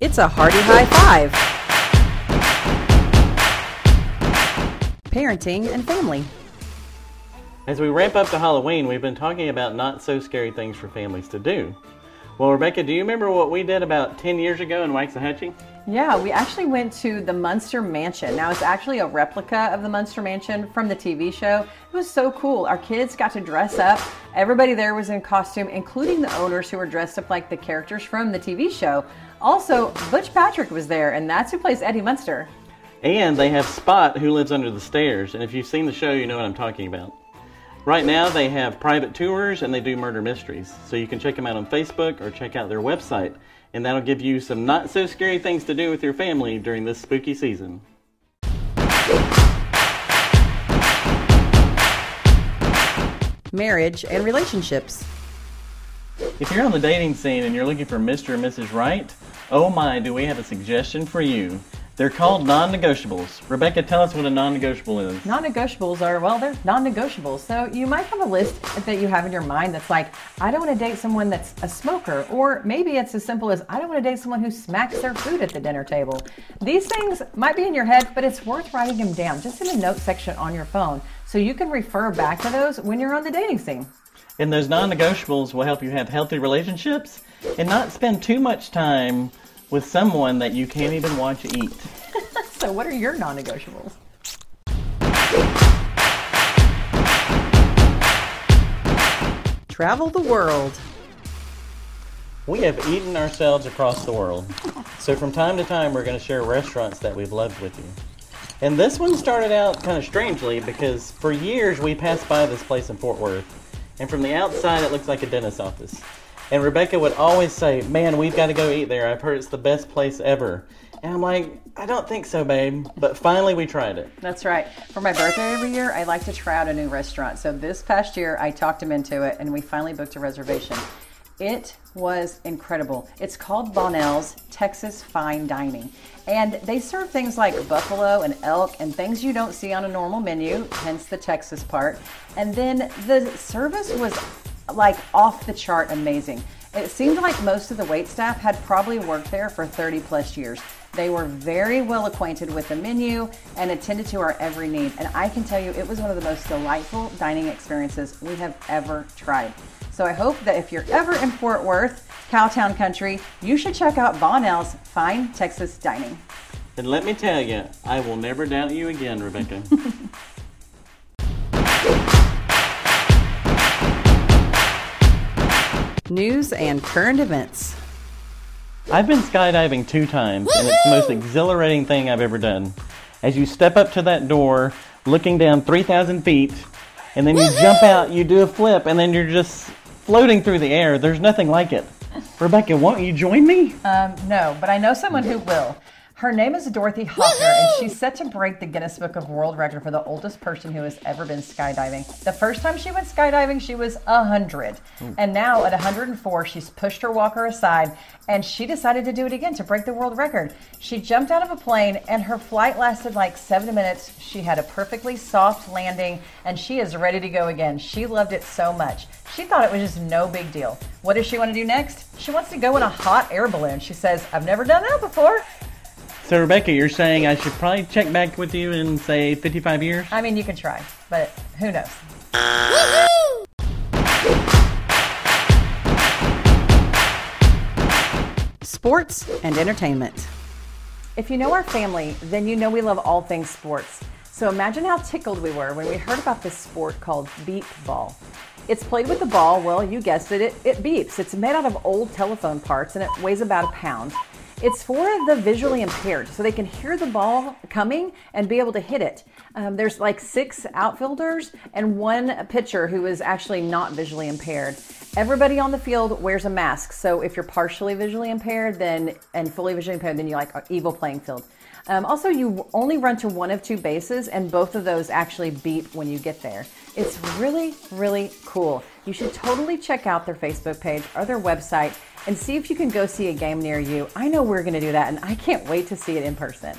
It's a Hardie High Five. Parenting and family. As we ramp up to Halloween, we've been talking about not so scary things for families to do. Well, Rebecca, do you remember what we did about 10 years ago in Waxahachie? Yeah, we actually went to the Munster Mansion. Now, it's actually a replica of the Munster Mansion from the TV show. It was so cool. Our kids got to dress up. Everybody there was in costume, including the owners who were dressed up like the characters from the TV show. Also, Butch Patrick was there, and that's who plays Eddie Munster. And they have Spot, who lives under the stairs. And if you've seen the show, you know what I'm talking about. Right now, they have private tours and they do murder mysteries. So you can check them out on Facebook or check out their website. And that'll give you some not so scary things to do with your family during this spooky season. Marriage and relationships. If you're on the dating scene and you're looking for Mr. and Mrs. Right, oh my, do we have a suggestion for you. They're called non negotiables. Rebecca, tell us what a non negotiable is. Non negotiables are, well, they're non negotiables. So you might have a list that you have in your mind that's like, I don't want to date someone that's a smoker. Or maybe it's as simple as, I don't want to date someone who smacks their food at the dinner table. These things might be in your head, but it's worth writing them down just in the note section on your phone so you can refer back to those when you're on the dating scene. And those non negotiables will help you have healthy relationships and not spend too much time with someone that you can't even watch eat. so, what are your non negotiables? Travel the world. We have eaten ourselves across the world. So, from time to time, we're going to share restaurants that we've loved with you. And this one started out kind of strangely because for years we passed by this place in Fort Worth. And from the outside, it looks like a dentist's office. And Rebecca would always say, Man, we've got to go eat there. I've heard it's the best place ever. And I'm like, I don't think so, babe. But finally, we tried it. That's right. For my birthday every year, I like to try out a new restaurant. So this past year, I talked him into it, and we finally booked a reservation. It was incredible. It's called Bonnell's Texas Fine Dining. And they serve things like buffalo and elk and things you don't see on a normal menu, hence the Texas part. And then the service was like off the chart amazing. It seemed like most of the wait staff had probably worked there for 30 plus years. They were very well acquainted with the menu and attended to our every need. And I can tell you, it was one of the most delightful dining experiences we have ever tried. So I hope that if you're ever in Fort Worth, Cowtown Country, you should check out Bonnell's Fine Texas Dining. And let me tell you, I will never doubt you again, Rebecca. News and current events. I've been skydiving two times, and it's the most exhilarating thing I've ever done. As you step up to that door, looking down 3,000 feet, and then you jump out, you do a flip, and then you're just floating through the air. There's nothing like it. Rebecca, won't you join me? Um, no, but I know someone who will. Her name is Dorothy Hoffner, and she's set to break the Guinness Book of World Record for the oldest person who has ever been skydiving. The first time she went skydiving, she was 100. And now at 104, she's pushed her walker aside and she decided to do it again to break the world record. She jumped out of a plane, and her flight lasted like seven minutes. She had a perfectly soft landing, and she is ready to go again. She loved it so much. She thought it was just no big deal. What does she want to do next? She wants to go in a hot air balloon. She says, I've never done that before. So, Rebecca, you're saying I should probably check back with you in, say, 55 years? I mean, you can try, but who knows? Sports and entertainment. If you know our family, then you know we love all things sports. So imagine how tickled we were when we heard about this sport called beep ball. It's played with the ball, well, you guessed it, it, it beeps. It's made out of old telephone parts and it weighs about a pound. It's for the visually impaired, so they can hear the ball coming and be able to hit it. Um, there's like six outfielders and one pitcher who is actually not visually impaired. Everybody on the field wears a mask, so if you're partially visually impaired, then and fully visually impaired, then you like evil playing field. Um, also, you only run to one of two bases, and both of those actually beep when you get there. It's really, really cool. You should totally check out their Facebook page or their website and see if you can go see a game near you. I know we're going to do that, and I can't wait to see it in person.